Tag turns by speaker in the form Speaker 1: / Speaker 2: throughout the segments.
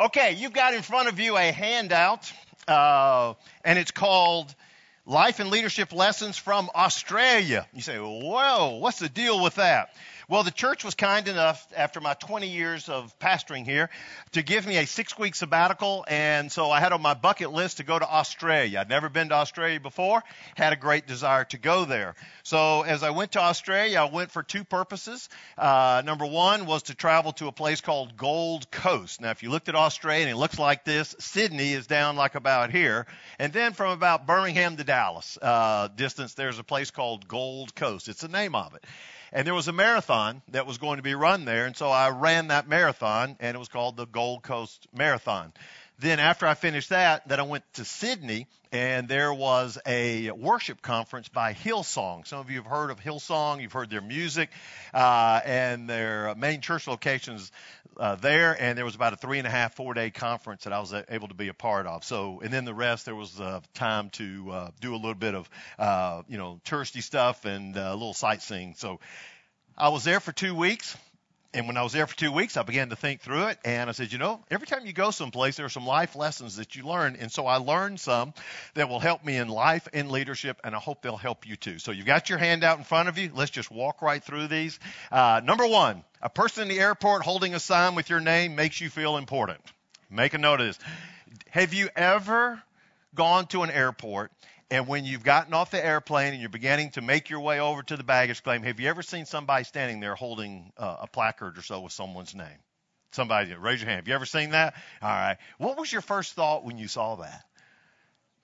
Speaker 1: Okay, you've got in front of you a handout, uh, and it's called Life and Leadership Lessons from Australia. You say, whoa, what's the deal with that? Well, the church was kind enough, after my 20 years of pastoring here, to give me a six week sabbatical. And so I had on my bucket list to go to Australia. I'd never been to Australia before, had a great desire to go there. So as I went to Australia, I went for two purposes. Uh, number one was to travel to a place called Gold Coast. Now, if you looked at Australia and it looks like this, Sydney is down like about here. And then from about Birmingham to Dallas uh, distance, there's a place called Gold Coast. It's the name of it. And there was a marathon that was going to be run there, and so I ran that marathon, and it was called the Gold Coast Marathon. Then after I finished that, then I went to Sydney, and there was a worship conference by Hillsong. Some of you have heard of Hillsong, you've heard their music, uh, and their main church locations uh, there. And there was about a three and a half, four day conference that I was able to be a part of. So, and then the rest, there was uh, time to uh, do a little bit of, uh, you know, touristy stuff and uh, a little sightseeing. So, I was there for two weeks. And when I was there for two weeks, I began to think through it, and I said, you know, every time you go someplace, there are some life lessons that you learn, and so I learned some that will help me in life and leadership, and I hope they'll help you too. So you've got your handout in front of you. Let's just walk right through these. Uh, number one, a person in the airport holding a sign with your name makes you feel important. Make a note of this. Have you ever gone to an airport and when you've gotten off the airplane and you're beginning to make your way over to the baggage claim, have you ever seen somebody standing there holding uh, a placard or so with someone's name? Somebody, raise your hand. Have you ever seen that? All right. What was your first thought when you saw that?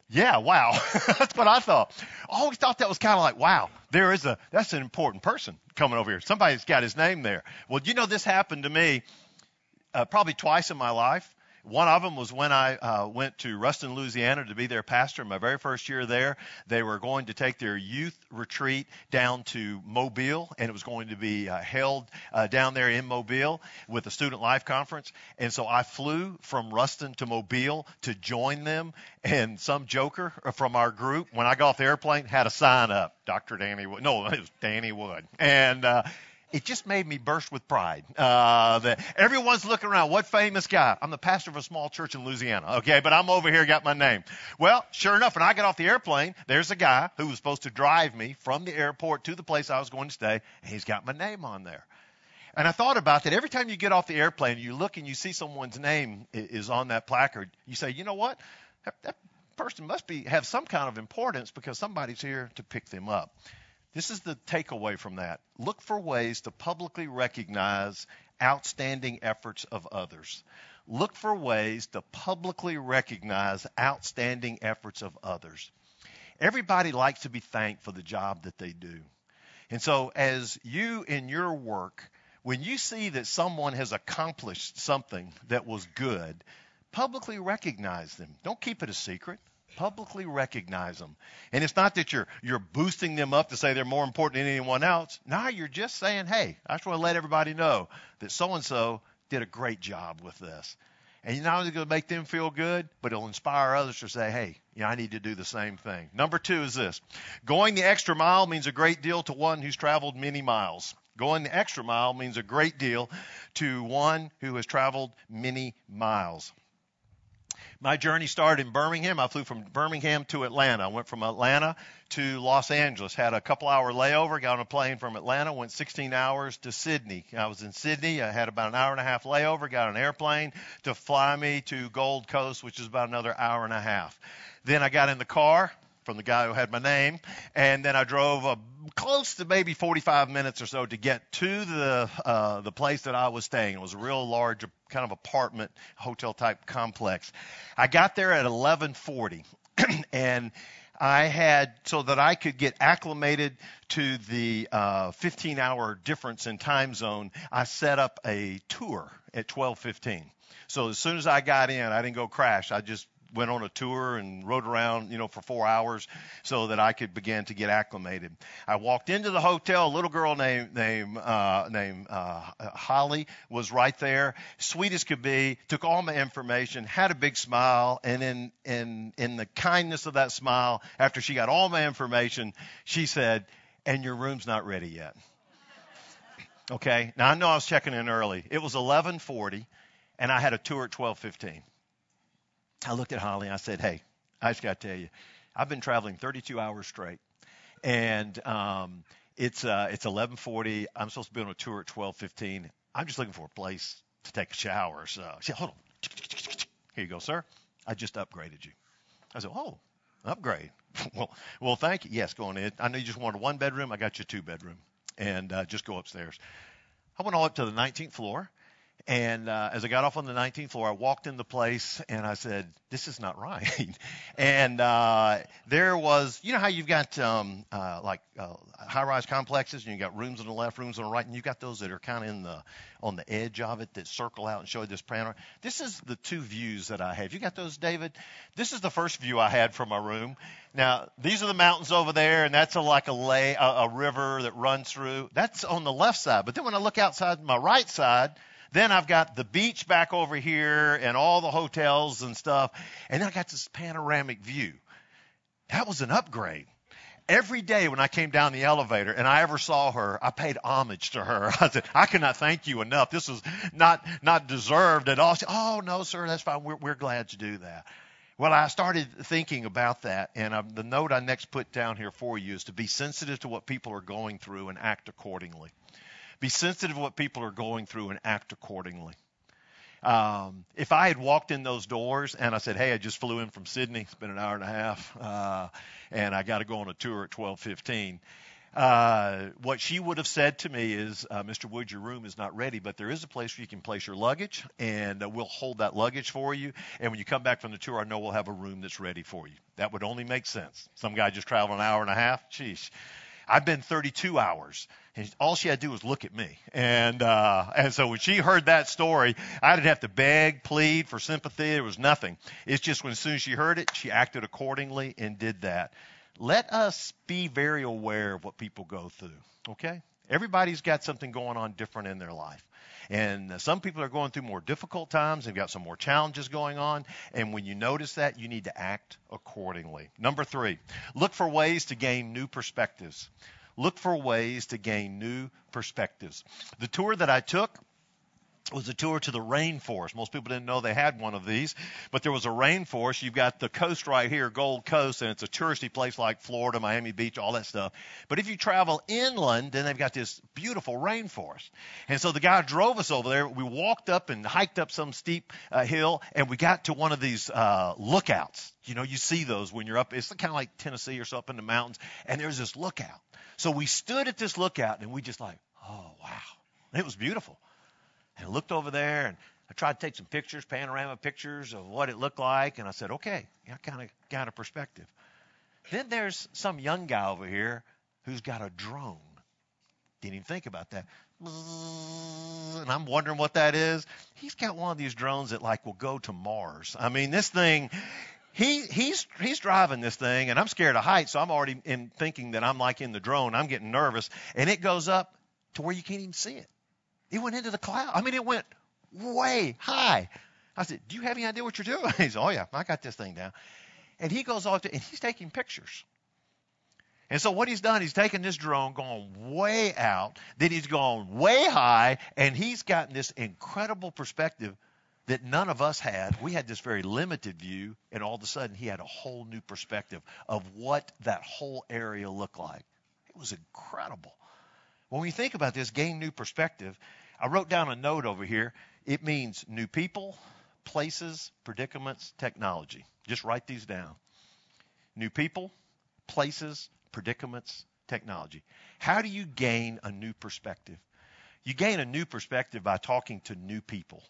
Speaker 1: Yeah, wow. that's what I thought. I always thought that was kind of like, wow, there is a, that's an important person coming over here. Somebody's got his name there. Well, you know, this happened to me uh, probably twice in my life. One of them was when I uh, went to Ruston, Louisiana to be their pastor. My very first year there, they were going to take their youth retreat down to Mobile, and it was going to be uh, held uh, down there in Mobile with the Student Life Conference. And so I flew from Ruston to Mobile to join them. And some joker from our group, when I got off the airplane, had a sign up, Dr. Danny Wood. No, it was Danny Wood. And uh, it just made me burst with pride. Uh, that everyone's looking around. What famous guy? I'm the pastor of a small church in Louisiana. Okay, but I'm over here, got my name. Well, sure enough, when I got off the airplane, there's a guy who was supposed to drive me from the airport to the place I was going to stay, and he's got my name on there. And I thought about that. Every time you get off the airplane, you look and you see someone's name is on that placard. You say, you know what? That, that person must be have some kind of importance because somebody's here to pick them up. This is the takeaway from that. Look for ways to publicly recognize outstanding efforts of others. Look for ways to publicly recognize outstanding efforts of others. Everybody likes to be thanked for the job that they do. And so, as you in your work, when you see that someone has accomplished something that was good, publicly recognize them. Don't keep it a secret publicly recognize them. And it's not that you're you're boosting them up to say they're more important than anyone else. No, you're just saying, hey, I just want to let everybody know that so and so did a great job with this. And you're not only going to make them feel good, but it'll inspire others to say, hey, you know, I need to do the same thing. Number two is this. Going the extra mile means a great deal to one who's traveled many miles. Going the extra mile means a great deal to one who has traveled many miles. My journey started in Birmingham. I flew from Birmingham to Atlanta. I went from Atlanta to Los Angeles. Had a couple hour layover. Got on a plane from Atlanta. Went 16 hours to Sydney. I was in Sydney. I had about an hour and a half layover. Got an airplane to fly me to Gold Coast, which is about another hour and a half. Then I got in the car from the guy who had my name, and then I drove a, close to maybe 45 minutes or so to get to the uh, the place that I was staying. It was a real large kind of apartment hotel type complex. I got there at 11:40, and I had so that I could get acclimated to the uh, 15 hour difference in time zone. I set up a tour at 12:15. So as soon as I got in, I didn't go crash. I just went on a tour and rode around, you know, for four hours so that I could begin to get acclimated. I walked into the hotel. A little girl named named uh, named uh, Holly was right there, sweet as could be. Took all my information, had a big smile, and in in in the kindness of that smile, after she got all my information, she said, "And your room's not ready yet." Okay. Now I know I was checking in early. It was 11:40 and I had a tour at 12:15. I looked at Holly and I said, "Hey, I just got to tell you, I've been traveling 32 hours straight, and um, it's uh, it's 11:40. I'm supposed to be on a tour at 12:15. I'm just looking for a place to take a shower. So she said, hold on. Here you go, sir. I just upgraded you. I said, oh, upgrade. well, well, thank you. Yes, go in. I know you just wanted one bedroom. I got you a two bedroom, and uh, just go upstairs. I went all up to the 19th floor, and uh, as I got off on the 19th floor, I walked in the place and I said, "This is not right." and uh, there was, you know how you've got um, uh, like uh, high-rise complexes, and you've got rooms on the left, rooms on the right, and you've got those that are kind of in the on the edge of it that circle out and show you this panorama. This is the two views that I have. You got those, David? This is the first view I had from my room. Now these are the mountains over there, and that's a, like a lay, a, a river that runs through. That's on the left side. But then when I look outside my right side then I've got the beach back over here and all the hotels and stuff. And I got this panoramic view. That was an upgrade. Every day when I came down the elevator and I ever saw her, I paid homage to her. I said, I cannot thank you enough. This is not, not deserved at all. Said, oh, no, sir, that's fine. We're, we're glad to do that. Well, I started thinking about that, and um, the note I next put down here for you is to be sensitive to what people are going through and act accordingly. Be sensitive to what people are going through and act accordingly. Um, if I had walked in those doors and I said, "Hey, I just flew in from Sydney. It's been an hour and a half, uh, and I got to go on a tour at 12:15," uh, what she would have said to me is, uh, "Mr. Wood, your room is not ready, but there is a place where you can place your luggage, and uh, we'll hold that luggage for you. And when you come back from the tour, I know we'll have a room that's ready for you." That would only make sense. Some guy just traveled an hour and a half. Sheesh. I've been 32 hours. And all she had to do was look at me. And, uh, and so when she heard that story, I didn't have to beg, plead for sympathy. There was nothing. It's just when as soon as she heard it, she acted accordingly and did that. Let us be very aware of what people go through. Okay? Everybody's got something going on different in their life. And uh, some people are going through more difficult times. They've got some more challenges going on. And when you notice that, you need to act accordingly. Number three, look for ways to gain new perspectives. Look for ways to gain new perspectives. The tour that I took, was a tour to the rainforest. Most people didn't know they had one of these, but there was a rainforest. You've got the coast right here, Gold Coast, and it's a touristy place like Florida, Miami Beach, all that stuff. But if you travel inland, then they've got this beautiful rainforest. And so the guy drove us over there. We walked up and hiked up some steep uh, hill, and we got to one of these uh, lookouts. You know, you see those when you're up. It's kind of like Tennessee or up in the mountains, and there's this lookout. So we stood at this lookout, and we just like, oh wow, it was beautiful. And looked over there and I tried to take some pictures, panorama pictures of what it looked like, and I said, okay, I kind of got a perspective. Then there's some young guy over here who's got a drone. Didn't even think about that. And I'm wondering what that is. He's got one of these drones that like will go to Mars. I mean, this thing, he he's he's driving this thing, and I'm scared of heights, so I'm already in thinking that I'm like in the drone. I'm getting nervous, and it goes up to where you can't even see it. It went into the cloud. I mean, it went way high. I said, Do you have any idea what you're doing? He said, Oh, yeah, I got this thing down. And he goes off to, and he's taking pictures. And so what he's done, he's taken this drone, gone way out, then he's gone way high, and he's gotten this incredible perspective that none of us had. We had this very limited view, and all of a sudden he had a whole new perspective of what that whole area looked like. It was incredible. When we think about this, gain new perspective, I wrote down a note over here. It means new people, places, predicaments, technology. Just write these down. New people, places, predicaments, technology. How do you gain a new perspective? You gain a new perspective by talking to new people.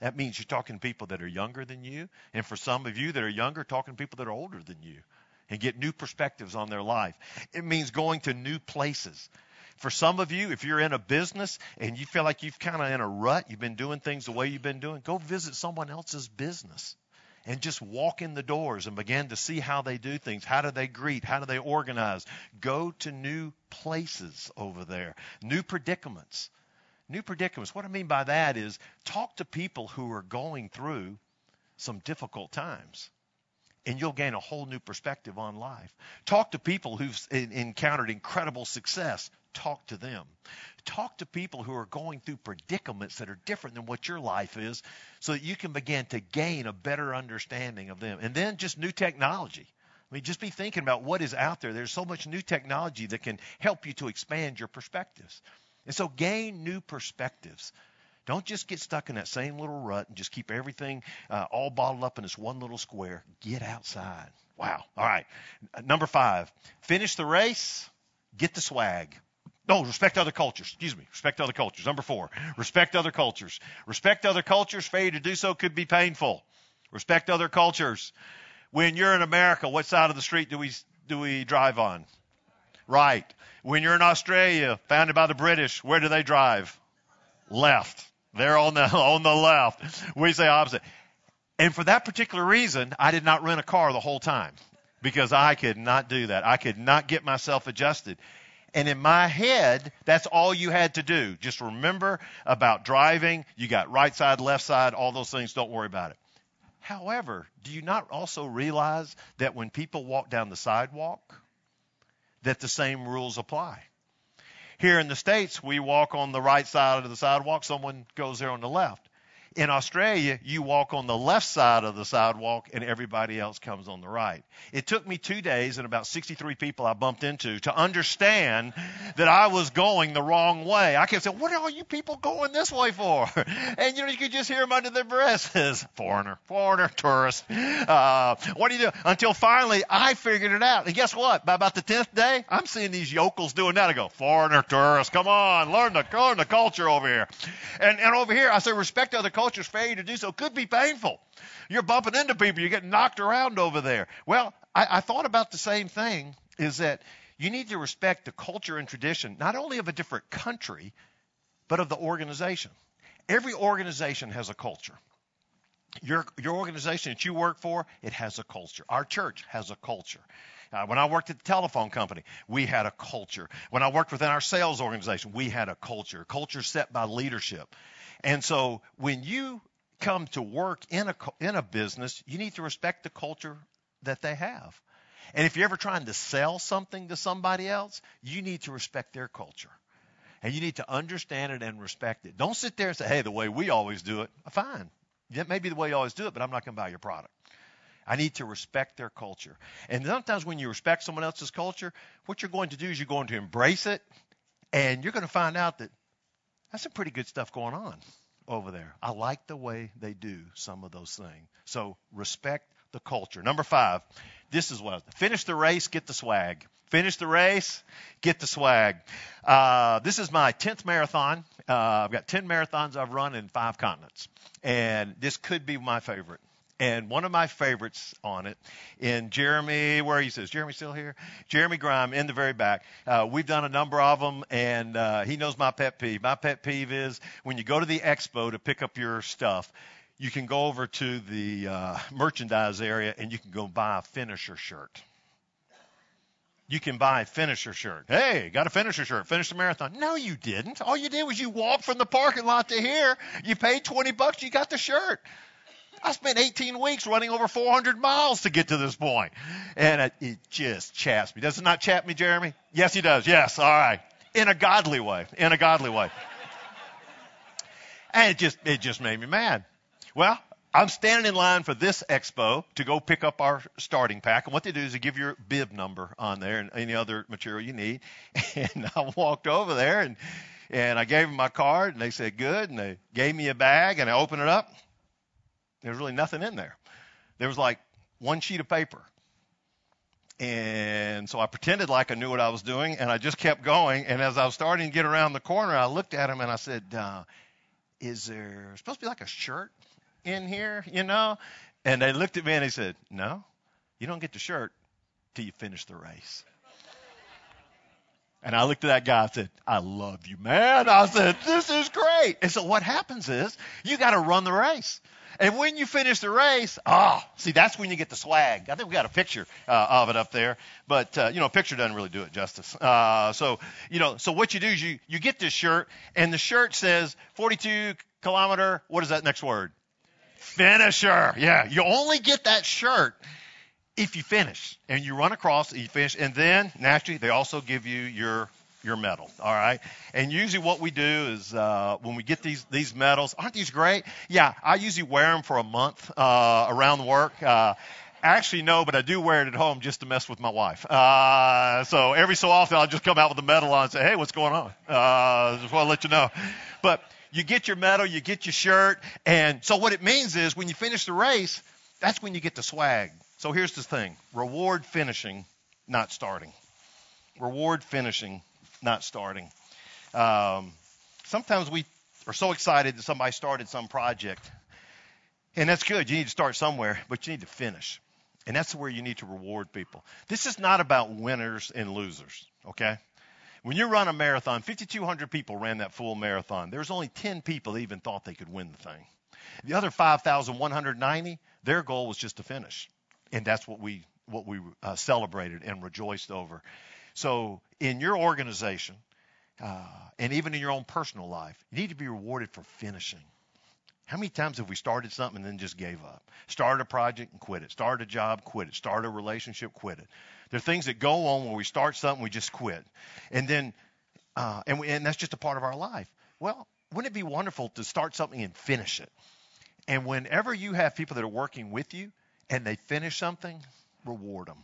Speaker 1: That means you're talking to people that are younger than you. And for some of you that are younger, talking to people that are older than you and get new perspectives on their life. It means going to new places. For some of you, if you're in a business and you feel like you've kind of in a rut, you've been doing things the way you've been doing, go visit someone else's business and just walk in the doors and begin to see how they do things. How do they greet? How do they organize? Go to new places over there, new predicaments. New predicaments. What I mean by that is talk to people who are going through some difficult times and you'll gain a whole new perspective on life. Talk to people who've encountered incredible success. Talk to them. Talk to people who are going through predicaments that are different than what your life is so that you can begin to gain a better understanding of them. And then just new technology. I mean, just be thinking about what is out there. There's so much new technology that can help you to expand your perspectives. And so gain new perspectives. Don't just get stuck in that same little rut and just keep everything uh, all bottled up in this one little square. Get outside. Wow. All right. Number five, finish the race, get the swag. No, respect other cultures. Excuse me. Respect other cultures. Number four, respect other cultures. Respect other cultures. Failure to do so could be painful. Respect other cultures. When you're in America, what side of the street do we do we drive on? Right. When you're in Australia, founded by the British, where do they drive? Left. They're on the on the left. We say opposite. And for that particular reason, I did not rent a car the whole time because I could not do that. I could not get myself adjusted. And in my head, that's all you had to do. Just remember about driving. You got right side, left side, all those things. Don't worry about it. However, do you not also realize that when people walk down the sidewalk, that the same rules apply? Here in the States, we walk on the right side of the sidewalk, someone goes there on the left. In Australia, you walk on the left side of the sidewalk and everybody else comes on the right. It took me two days and about 63 people I bumped into to understand that I was going the wrong way. I kept saying, what are all you people going this way for? And you know, you could just hear them under their breaths. foreigner, foreigner, tourist. Uh, what do you do? Until finally I figured it out. And guess what? By about the 10th day, I'm seeing these yokels doing that. I go, foreigner, tourist, come on, learn the, learn the culture over here. And, and over here, I say, respect other culture's failure to do so could be painful. You're bumping into people, you're getting knocked around over there. Well, I, I thought about the same thing is that you need to respect the culture and tradition, not only of a different country, but of the organization. Every organization has a culture. Your, your organization that you work for, it has a culture. Our church has a culture. Uh, when I worked at the telephone company, we had a culture. When I worked within our sales organization, we had a culture. Culture set by leadership. And so when you come to work in a, in a business, you need to respect the culture that they have. And if you're ever trying to sell something to somebody else, you need to respect their culture. And you need to understand it and respect it. Don't sit there and say, hey, the way we always do it. Fine. That may be the way you always do it, but I'm not going to buy your product. I need to respect their culture. And sometimes when you respect someone else's culture, what you're going to do is you're going to embrace it, and you're going to find out that that's some pretty good stuff going on over there. I like the way they do some of those things. So respect the culture. Number five, this is what finish the race, get the swag. Finish the race, get the swag. Uh, this is my 10th marathon. Uh, I've got 10 marathons I've run in five continents. And this could be my favorite. And one of my favorites on it, in Jeremy, where he says, Jeremy still here? Jeremy Grime in the very back. Uh, we've done a number of them, and uh, he knows my pet peeve. My pet peeve is when you go to the expo to pick up your stuff, you can go over to the uh, merchandise area and you can go buy a finisher shirt. You can buy a finisher shirt. Hey, got a finisher shirt. Finished the marathon. No, you didn't. All you did was you walked from the parking lot to here. You paid 20 bucks. You got the shirt. I spent 18 weeks running over 400 miles to get to this point. And it, it just chaps me. Does it not chap me, Jeremy? Yes, he does. Yes. All right. In a godly way. In a godly way. and it just, it just made me mad. Well, I'm standing in line for this expo to go pick up our starting pack. And what they do is they give your bib number on there and any other material you need. And I walked over there and, and I gave them my card and they said good. And they gave me a bag and I opened it up there was really nothing in there. There was like one sheet of paper. And so I pretended like I knew what I was doing, and I just kept going. And as I was starting to get around the corner, I looked at him and I said, uh, "Is there supposed to be like a shirt in here, you know?" And they looked at me and they said, "No, you don't get the shirt till you finish the race." And I looked at that guy and said, I love you, man. I said, this is great. And so what happens is you got to run the race. And when you finish the race, ah, oh, see, that's when you get the swag. I think we got a picture uh, of it up there, but uh, you know, a picture doesn't really do it justice. Uh, so, you know, so what you do is you you get this shirt, and the shirt says 42 kilometer. What is that next word? Finisher. Yeah, you only get that shirt if you finish, and you run across, and you finish, and then naturally they also give you your your medal. All right. And usually what we do is uh, when we get these these medals, aren't these great? Yeah, I usually wear them for a month uh, around work. Uh, Actually, no, but I do wear it at home just to mess with my wife. Uh, so every so often I'll just come out with a medal on and say, hey, what's going on? Uh, just want to let you know. But you get your medal, you get your shirt, and so what it means is when you finish the race, that's when you get the swag. So here's the thing reward finishing, not starting. Reward finishing, not starting. Um, sometimes we are so excited that somebody started some project, and that's good. You need to start somewhere, but you need to finish. And that's where you need to reward people. This is not about winners and losers, okay? When you run a marathon, 5,200 people ran that full marathon. There's only 10 people that even thought they could win the thing. The other 5,190, their goal was just to finish. And that's what we, what we uh, celebrated and rejoiced over. So in your organization, uh, and even in your own personal life, you need to be rewarded for finishing. How many times have we started something and then just gave up? Started a project and quit it. Started a job, quit it. Started a relationship, quit it. There are things that go on when we start something, we just quit. And then, uh, and, we, and that's just a part of our life. Well, wouldn't it be wonderful to start something and finish it? And whenever you have people that are working with you and they finish something, reward them.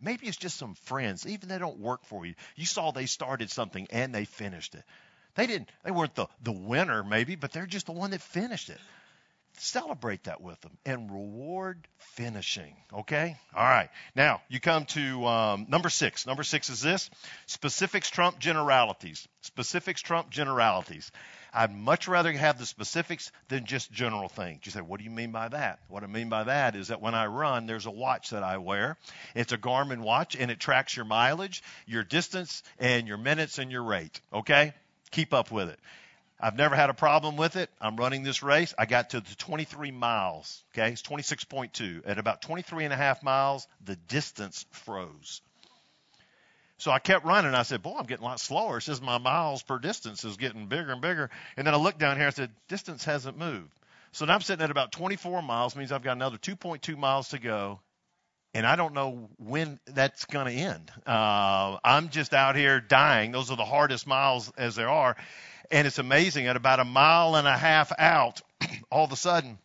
Speaker 1: Maybe it's just some friends, even they don't work for you. You saw they started something and they finished it. They didn't they weren't the, the winner maybe, but they're just the one that finished it. Celebrate that with them and reward finishing. Okay? All right. Now, you come to um, number six. Number six is this specifics trump generalities. Specifics trump generalities. I'd much rather have the specifics than just general things. You say, what do you mean by that? What I mean by that is that when I run, there's a watch that I wear. It's a Garmin watch, and it tracks your mileage, your distance, and your minutes and your rate. Okay? keep up with it. I've never had a problem with it. I'm running this race. I got to the 23 miles. Okay, it's 26.2. At about 23 and a half miles, the distance froze. So I kept running. I said, "Boy, I'm getting a lot slower." It says my miles per distance is getting bigger and bigger. And then I looked down here. and said, "Distance hasn't moved." So now I'm sitting at about 24 miles. Means I've got another 2.2 miles to go, and I don't know when that's going to end. Uh, I'm just out here dying. Those are the hardest miles as there are. And it's amazing. At about a mile and a half out, all of a sudden,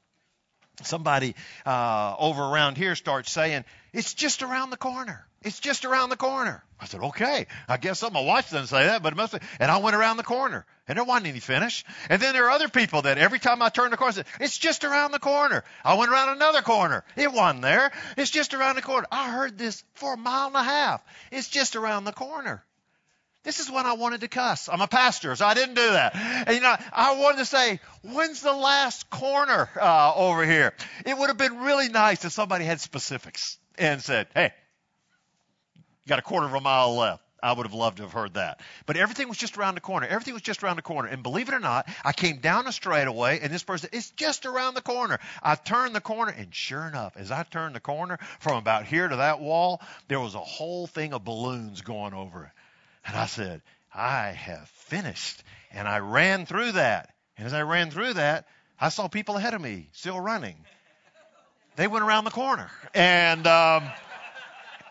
Speaker 1: somebody uh, over around here starts saying, It's just around the corner. It's just around the corner. I said, okay. I guess so. My wife doesn't say that, but it must be. And I went around the corner, and there wasn't any finish. And then there are other people that every time I turn the corner, said, it's just around the corner. I went around another corner. It wasn't there. It's just around the corner. I heard this for a mile and a half. It's just around the corner. This is when I wanted to cuss. I'm a pastor, so I didn't do that. And you know, I wanted to say, when's the last corner uh, over here? It would have been really nice if somebody had specifics and said, hey, you got a quarter of a mile left. I would have loved to have heard that. But everything was just around the corner. Everything was just around the corner. And believe it or not, I came down a straightaway, and this person, it's just around the corner. I turned the corner, and sure enough, as I turned the corner from about here to that wall, there was a whole thing of balloons going over it. And I said, I have finished. And I ran through that. And as I ran through that, I saw people ahead of me still running. They went around the corner. And, um,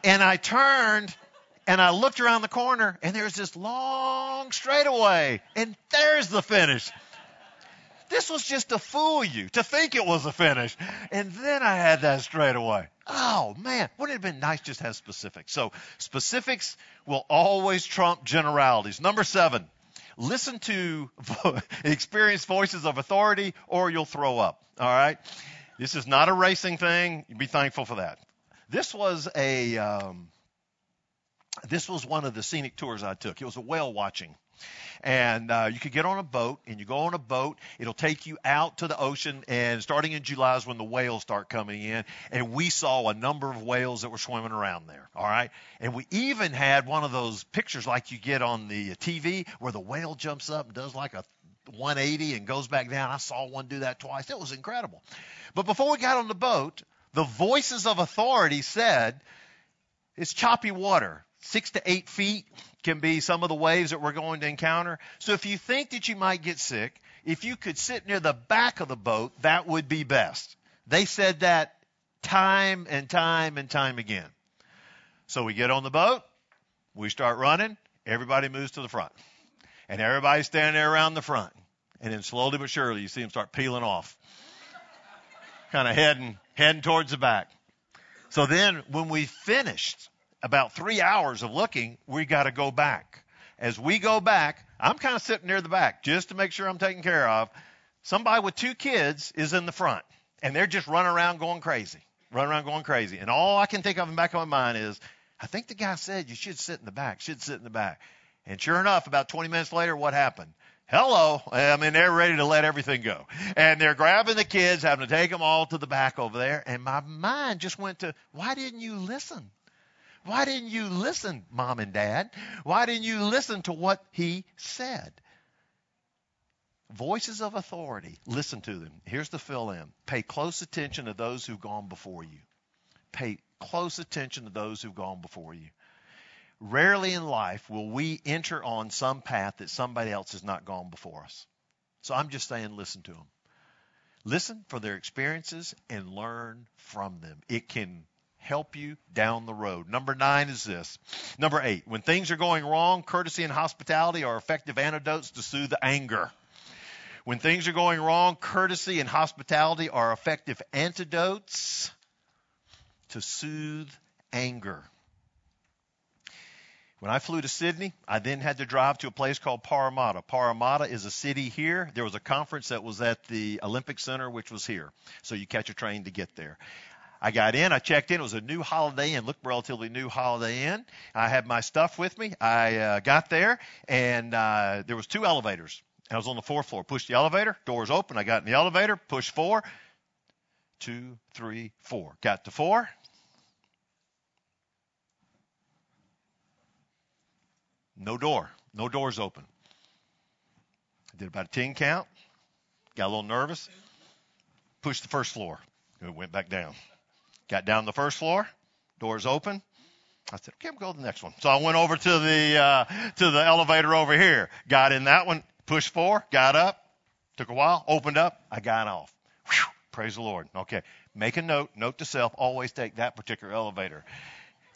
Speaker 1: and I turned and I looked around the corner and there's this long straightaway and there's the finish. This was just to fool you, to think it was a finish. And then I had that straight away. Oh man, wouldn't it have been nice just to have specifics? So specifics will always trump generalities. Number seven, listen to experienced voices of authority or you'll throw up. All right. This is not a racing thing. Be thankful for that. This was a um, this was one of the scenic tours I took. It was a whale watching. And uh, you could get on a boat, and you go on a boat. It'll take you out to the ocean, and starting in July is when the whales start coming in. And we saw a number of whales that were swimming around there. All right, and we even had one of those pictures like you get on the TV where the whale jumps up and does like a 180 and goes back down. I saw one do that twice. It was incredible. But before we got on the boat, the voices of authority said it's choppy water. Six to eight feet can be some of the waves that we're going to encounter. So if you think that you might get sick, if you could sit near the back of the boat, that would be best. They said that time and time and time again. So we get on the boat, we start running, everybody moves to the front. And everybody's standing there around the front. And then slowly but surely you see them start peeling off. kind of heading, heading towards the back. So then when we finished about three hours of looking, we got to go back. As we go back, I'm kind of sitting near the back just to make sure I'm taken care of. Somebody with two kids is in the front and they're just running around going crazy, running around going crazy. And all I can think of in the back of my mind is, I think the guy said you should sit in the back, should sit in the back. And sure enough, about 20 minutes later, what happened? Hello. I mean, they're ready to let everything go. And they're grabbing the kids, having to take them all to the back over there. And my mind just went to, why didn't you listen? Why didn't you listen, mom and dad? Why didn't you listen to what he said? Voices of authority, listen to them. Here's the fill in pay close attention to those who've gone before you. Pay close attention to those who've gone before you. Rarely in life will we enter on some path that somebody else has not gone before us. So I'm just saying, listen to them. Listen for their experiences and learn from them. It can help you down the road. Number nine is this. Number eight, when things are going wrong, courtesy and hospitality are effective antidotes to soothe anger. When things are going wrong, courtesy and hospitality are effective antidotes to soothe anger. When I flew to Sydney, I then had to drive to a place called Parramatta. Parramatta is a city here. There was a conference that was at the Olympic Center, which was here. So you catch a train to get there. I got in, I checked in. It was a new Holiday Inn, looked relatively new Holiday Inn. I had my stuff with me. I uh, got there, and uh, there was two elevators. I was on the fourth floor. Pushed the elevator, doors open. I got in the elevator, pushed four, two, three, four. Got to four. No door. No doors open. I did about a 10 count. Got a little nervous. Pushed the first floor. It went back down. Got down the first floor. Doors open. I said, okay, I'm going to the next one. So I went over to the uh, to the elevator over here. Got in that one. Pushed four, got up, took a while, opened up, I got off. Whew, praise the Lord. Okay. Make a note, note to self, always take that particular elevator.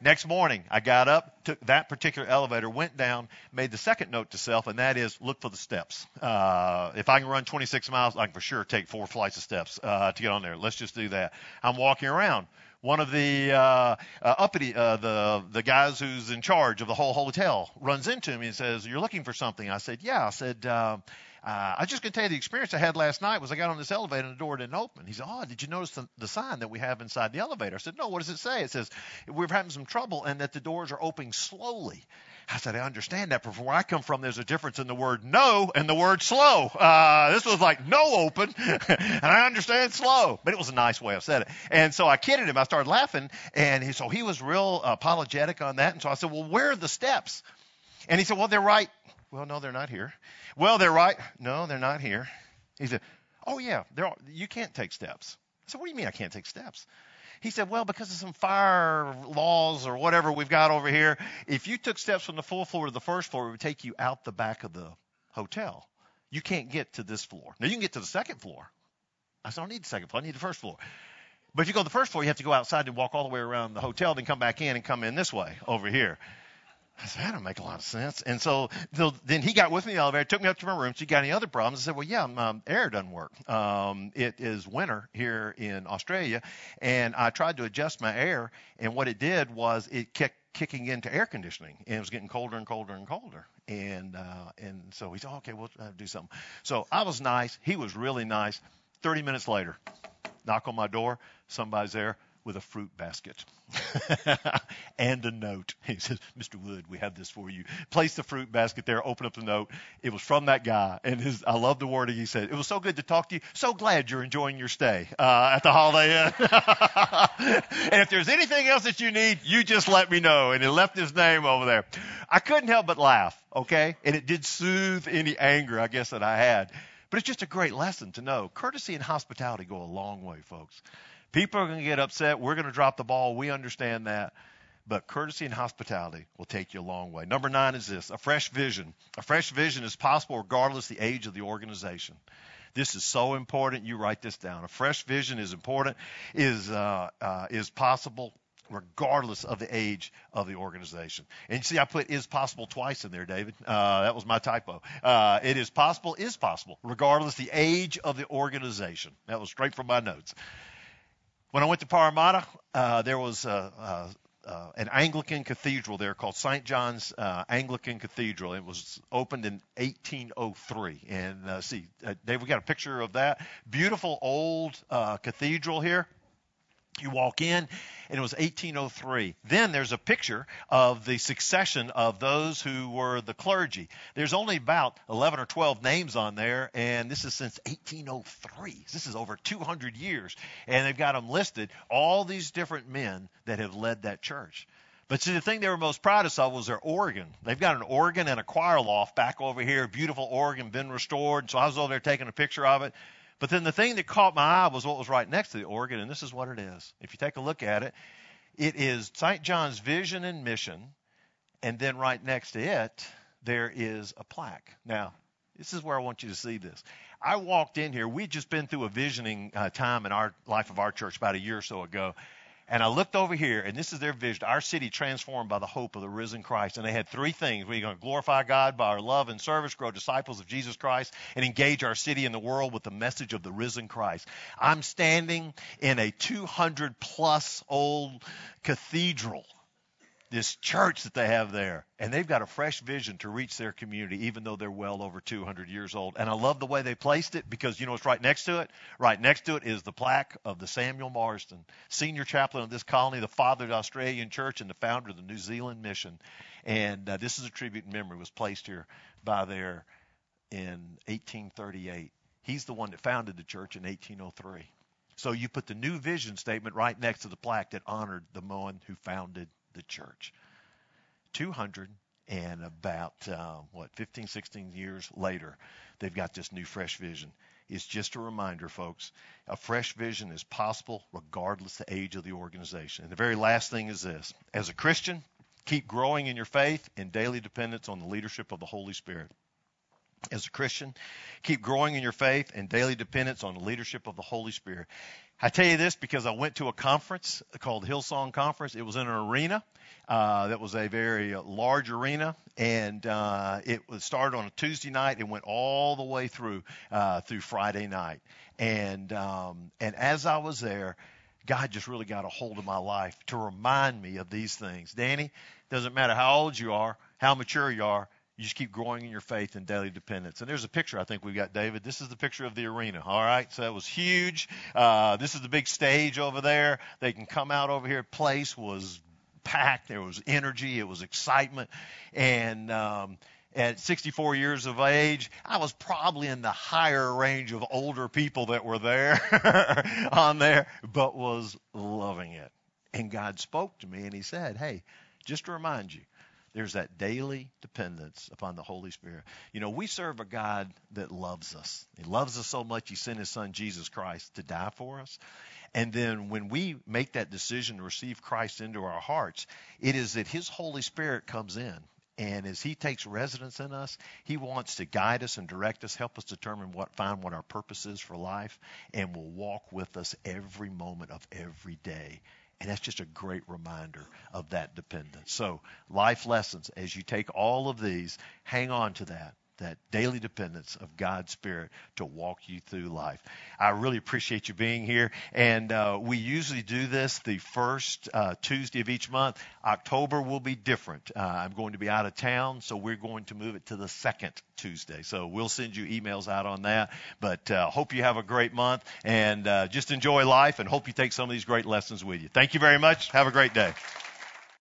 Speaker 1: Next morning, I got up, took that particular elevator, went down, made the second note to self, and that is look for the steps. Uh, if I can run 26 miles, I can for sure take four flights of steps uh, to get on there. Let's just do that. I'm walking around. One of the uh, uh, uppity, uh, the the guys who's in charge of the whole hotel runs into me and says, "You're looking for something." I said, "Yeah." I said, uh, uh, "I just gonna tell you the experience I had last night was I got on this elevator and the door didn't open." He said, "Oh, did you notice the, the sign that we have inside the elevator?" I said, "No. What does it say?" It says we're having some trouble and that the doors are opening slowly. I said, I understand that, but from where I come from, there's a difference in the word no and the word slow. Uh, this was like no open, and I understand slow, but it was a nice way of saying it. And so I kidded him. I started laughing, and he, so he was real apologetic on that. And so I said, well, where are the steps? And he said, well, they're right. Well, no, they're not here. Well, they're right. No, they're not here. He said, oh yeah, they're, you can't take steps. I said, what do you mean I can't take steps? He said, well, because of some fire laws or whatever we've got over here, if you took steps from the full floor to the first floor, it would take you out the back of the hotel. You can't get to this floor. Now you can get to the second floor. I said, I don't need the second floor. I need the first floor. But if you go to the first floor, you have to go outside and walk all the way around the hotel, then come back in and come in this way over here. I said, that don't make a lot of sense. And so then he got with me in the elevator, took me up to my room. So you got any other problems? I said, well, yeah, um, air doesn't work. Um, it is winter here in Australia, and I tried to adjust my air, and what it did was it kept kicking into air conditioning, and it was getting colder and colder and colder. And uh, and so he said, okay, we'll uh, do something. So I was nice. He was really nice. Thirty minutes later, knock on my door. Somebody's there with a fruit basket and a note. He says, Mr. Wood, we have this for you. Place the fruit basket there, open up the note. It was from that guy. And his, I love the wording he said. It was so good to talk to you. So glad you're enjoying your stay uh, at the Holiday Inn. and if there's anything else that you need, you just let me know. And he left his name over there. I couldn't help but laugh, okay? And it did soothe any anger, I guess, that I had. But it's just a great lesson to know. Courtesy and hospitality go a long way, folks. People are going to get upset. We're going to drop the ball. We understand that. But courtesy and hospitality will take you a long way. Number nine is this a fresh vision. A fresh vision is possible regardless the age of the organization. This is so important. You write this down. A fresh vision is important, is, uh, uh, is possible regardless of the age of the organization. And you see, I put is possible twice in there, David. Uh, that was my typo. Uh, it is possible, is possible, regardless the age of the organization. That was straight from my notes. When I went to Parramatta, uh, there was a, a uh, an Anglican cathedral there called St. John's uh, Anglican Cathedral. It was opened in 1803. And uh, see, uh, Dave, we got a picture of that. Beautiful old uh, cathedral here. You walk in, and it was 1803. Then there's a picture of the succession of those who were the clergy. There's only about 11 or 12 names on there, and this is since 1803. This is over 200 years, and they've got them listed, all these different men that have led that church. But see, the thing they were most proudest of was their organ. They've got an organ and a choir loft back over here, beautiful organ, been restored. So I was over there taking a picture of it. But then the thing that caught my eye was what was right next to the organ, and this is what it is. If you take a look at it, it is St. John's vision and mission, and then right next to it, there is a plaque. Now, this is where I want you to see this. I walked in here. We'd just been through a visioning uh, time in our life of our church about a year or so ago. And I looked over here, and this is their vision our city transformed by the hope of the risen Christ. And they had three things. We're going to glorify God by our love and service, grow disciples of Jesus Christ, and engage our city and the world with the message of the risen Christ. I'm standing in a 200 plus old cathedral this church that they have there. And they've got a fresh vision to reach their community, even though they're well over 200 years old. And I love the way they placed it because you know what's right next to it? Right next to it is the plaque of the Samuel Marsden, senior chaplain of this colony, the father of the Australian church, and the founder of the New Zealand mission. And uh, this is a tribute in memory, was placed here by there in 1838. He's the one that founded the church in 1803. So you put the new vision statement right next to the plaque that honored the one who founded the church. 200 and about, uh, what, 15, 16 years later, they've got this new fresh vision. It's just a reminder, folks. A fresh vision is possible regardless the age of the organization. And the very last thing is this. As a Christian, keep growing in your faith and daily dependence on the leadership of the Holy Spirit. As a Christian, keep growing in your faith and daily dependence on the leadership of the Holy Spirit. I tell you this because I went to a conference called Hillsong Conference. It was in an arena uh, that was a very large arena, and uh, it was started on a Tuesday night and went all the way through uh, through Friday night. And um, and as I was there, God just really got a hold of my life to remind me of these things. Danny, doesn't matter how old you are, how mature you are, you just keep growing in your faith and daily dependence. And there's a picture I think we've got, David. This is the picture of the arena. All right, so that was huge. Uh, this is the big stage over there. They can come out over here. Place was packed. There was energy. It was excitement. And um, at 64 years of age, I was probably in the higher range of older people that were there on there, but was loving it. And God spoke to me and He said, Hey, just to remind you, there's that daily dependence upon the Holy Spirit. You know, we serve a God that loves us. He loves us so much, He sent His Son, Jesus Christ, to die for us. And then when we make that decision to receive Christ into our hearts, it is that His Holy Spirit comes in. And as He takes residence in us, He wants to guide us and direct us, help us determine what, find what our purpose is for life, and will walk with us every moment of every day and that's just a great reminder of that dependence. So, life lessons, as you take all of these, hang on to that that daily dependence of God's Spirit to walk you through life. I really appreciate you being here. And uh, we usually do this the first uh, Tuesday of each month. October will be different. Uh, I'm going to be out of town, so we're going to move it to the second Tuesday. So we'll send you emails out on that. But uh, hope you have a great month and uh, just enjoy life and hope you take some of these great lessons with you. Thank you very much. Have a great day.